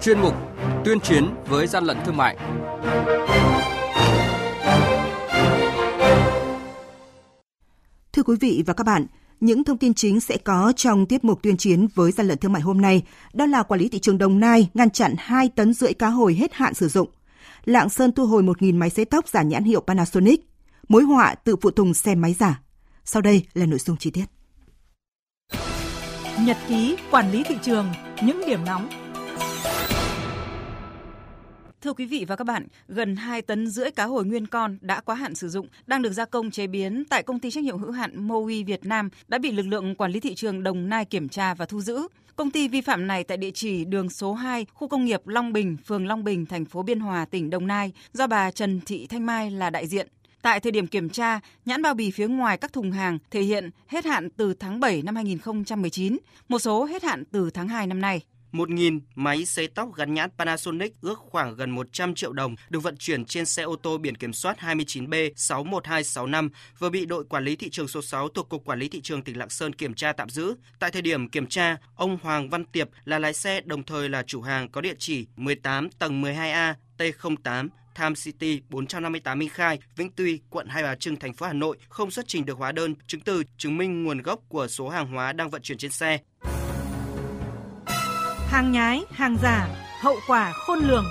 chuyên mục Tuyên chiến với gian lận thương mại. Thưa quý vị và các bạn, những thông tin chính sẽ có trong tiết mục tuyên chiến với gian lận thương mại hôm nay, đó là quản lý thị trường Đồng Nai ngăn chặn 2 tấn rưỡi cá hồi hết hạn sử dụng. Lạng Sơn thu hồi 1.000 máy sấy tóc giả nhãn hiệu Panasonic. Mối họa tự phụ tùng xe máy giả. Sau đây là nội dung chi tiết. Nhật ký quản lý thị trường, những điểm nóng Thưa quý vị và các bạn, gần 2 tấn rưỡi cá hồi nguyên con đã quá hạn sử dụng, đang được gia công chế biến tại công ty trách nhiệm hữu hạn Mowi Việt Nam đã bị lực lượng quản lý thị trường Đồng Nai kiểm tra và thu giữ. Công ty vi phạm này tại địa chỉ đường số 2, khu công nghiệp Long Bình, phường Long Bình, thành phố Biên Hòa, tỉnh Đồng Nai, do bà Trần Thị Thanh Mai là đại diện. Tại thời điểm kiểm tra, nhãn bao bì phía ngoài các thùng hàng thể hiện hết hạn từ tháng 7 năm 2019, một số hết hạn từ tháng 2 năm nay. 1.000 máy sấy tóc gắn nhãn Panasonic ước khoảng gần 100 triệu đồng được vận chuyển trên xe ô tô biển kiểm soát 29B61265 vừa bị đội quản lý thị trường số 6 thuộc Cục Quản lý Thị trường tỉnh Lạng Sơn kiểm tra tạm giữ. Tại thời điểm kiểm tra, ông Hoàng Văn Tiệp là lái xe đồng thời là chủ hàng có địa chỉ 18 tầng 12A T08 Tham City 458 Minh Khai, Vĩnh Tuy, quận Hai Bà Trưng, thành phố Hà Nội không xuất trình được hóa đơn chứng từ chứng minh nguồn gốc của số hàng hóa đang vận chuyển trên xe. Hàng nhái, hàng giả, hậu quả khôn lường.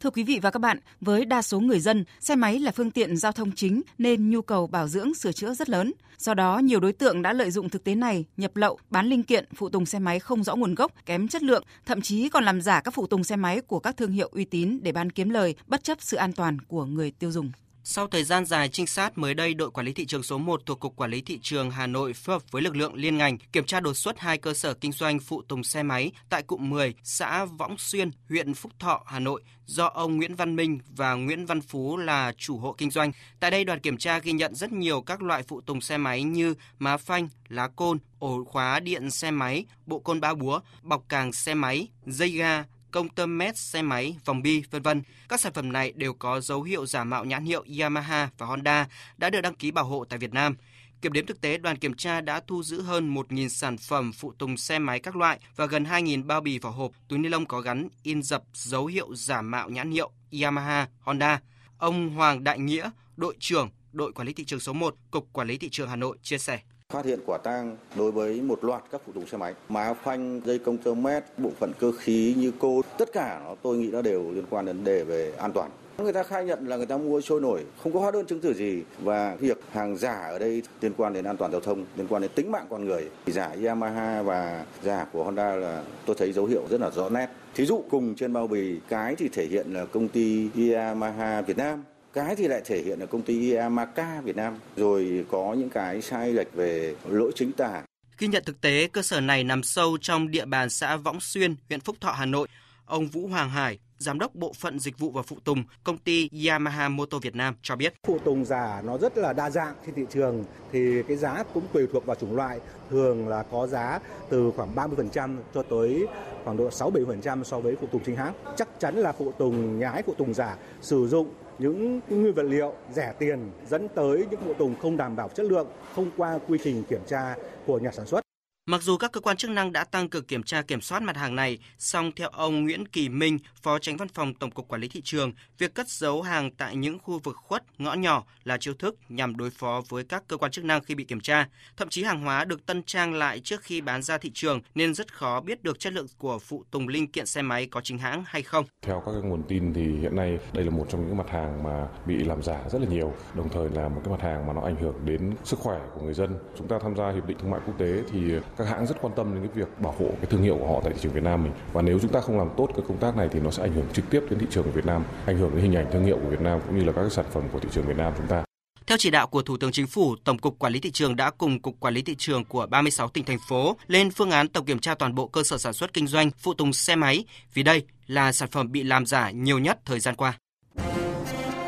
Thưa quý vị và các bạn, với đa số người dân, xe máy là phương tiện giao thông chính nên nhu cầu bảo dưỡng sửa chữa rất lớn. Do đó, nhiều đối tượng đã lợi dụng thực tế này nhập lậu, bán linh kiện, phụ tùng xe máy không rõ nguồn gốc, kém chất lượng, thậm chí còn làm giả các phụ tùng xe máy của các thương hiệu uy tín để bán kiếm lời, bất chấp sự an toàn của người tiêu dùng. Sau thời gian dài trinh sát, mới đây đội quản lý thị trường số 1 thuộc Cục Quản lý Thị trường Hà Nội phối hợp với lực lượng liên ngành kiểm tra đột xuất hai cơ sở kinh doanh phụ tùng xe máy tại cụm 10, xã Võng Xuyên, huyện Phúc Thọ, Hà Nội do ông Nguyễn Văn Minh và Nguyễn Văn Phú là chủ hộ kinh doanh. Tại đây đoàn kiểm tra ghi nhận rất nhiều các loại phụ tùng xe máy như má phanh, lá côn, ổ khóa điện xe máy, bộ côn ba búa, bọc càng xe máy, dây ga, công tơ mét xe máy, vòng bi, vân vân. Các sản phẩm này đều có dấu hiệu giả mạo nhãn hiệu Yamaha và Honda đã được đăng ký bảo hộ tại Việt Nam. Kiểm đếm thực tế, đoàn kiểm tra đã thu giữ hơn 1.000 sản phẩm phụ tùng xe máy các loại và gần 2.000 bao bì vỏ hộp, túi ni lông có gắn in dập dấu hiệu giả mạo nhãn hiệu Yamaha, Honda. Ông Hoàng Đại Nghĩa, đội trưởng đội quản lý thị trường số 1, Cục Quản lý thị trường Hà Nội chia sẻ. Phát hiện quả tang đối với một loạt các phụ tùng xe máy, má phanh, dây công tơ mét, bộ phận cơ khí như cô, tất cả nó tôi nghĩ nó đều liên quan đến đề về an toàn. Người ta khai nhận là người ta mua trôi nổi, không có hóa đơn chứng tử gì và việc hàng giả ở đây liên quan đến an toàn giao thông, liên quan đến tính mạng con người. Giả Yamaha và giả của Honda là tôi thấy dấu hiệu rất là rõ nét. Thí dụ cùng trên bao bì cái thì thể hiện là công ty Yamaha Việt Nam, cái thì lại thể hiện ở công ty Amaca Việt Nam rồi có những cái sai lệch về lỗi chính tả. Ghi nhận thực tế, cơ sở này nằm sâu trong địa bàn xã Võng Xuyên, huyện Phúc Thọ, Hà Nội. Ông Vũ Hoàng Hải, Giám đốc Bộ phận Dịch vụ và Phụ tùng, công ty Yamaha Motor Việt Nam cho biết. Phụ tùng giả nó rất là đa dạng trên thị trường thì cái giá cũng tùy thuộc vào chủng loại, thường là có giá từ khoảng 30% cho tới khoảng độ 6-7% so với phụ tùng chính hãng. Chắc chắn là phụ tùng nhái, phụ tùng giả sử dụng những nguyên vật liệu rẻ tiền dẫn tới những phụ tùng không đảm bảo chất lượng, không qua quy trình kiểm tra của nhà sản xuất. Mặc dù các cơ quan chức năng đã tăng cường kiểm tra kiểm soát mặt hàng này, song theo ông Nguyễn Kỳ Minh, Phó Tránh Văn phòng Tổng cục Quản lý thị trường, việc cất giấu hàng tại những khu vực khuất, ngõ nhỏ là chiêu thức nhằm đối phó với các cơ quan chức năng khi bị kiểm tra. Thậm chí hàng hóa được tân trang lại trước khi bán ra thị trường nên rất khó biết được chất lượng của phụ tùng linh kiện xe máy có chính hãng hay không. Theo các nguồn tin thì hiện nay đây là một trong những mặt hàng mà bị làm giả rất là nhiều, đồng thời là một cái mặt hàng mà nó ảnh hưởng đến sức khỏe của người dân. Chúng ta tham gia hiệp định thương mại quốc tế thì các hãng rất quan tâm đến cái việc bảo hộ cái thương hiệu của họ tại thị trường Việt Nam mình và nếu chúng ta không làm tốt cái công tác này thì nó sẽ ảnh hưởng trực tiếp đến thị trường của Việt Nam, ảnh hưởng đến hình ảnh thương hiệu của Việt Nam cũng như là các cái sản phẩm của thị trường Việt Nam chúng ta. Theo chỉ đạo của Thủ tướng Chính phủ, Tổng cục Quản lý thị trường đã cùng Cục Quản lý thị trường của 36 tỉnh thành phố lên phương án tổng kiểm tra toàn bộ cơ sở sản xuất kinh doanh phụ tùng xe máy vì đây là sản phẩm bị làm giả nhiều nhất thời gian qua.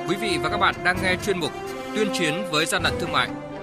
Quý vị và các bạn đang nghe chuyên mục Tuyên chiến với gian lận thương mại.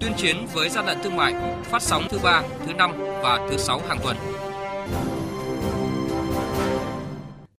tuyên chiến với gian lận thương mại, phát sóng thứ ba, thứ năm và thứ sáu hàng tuần.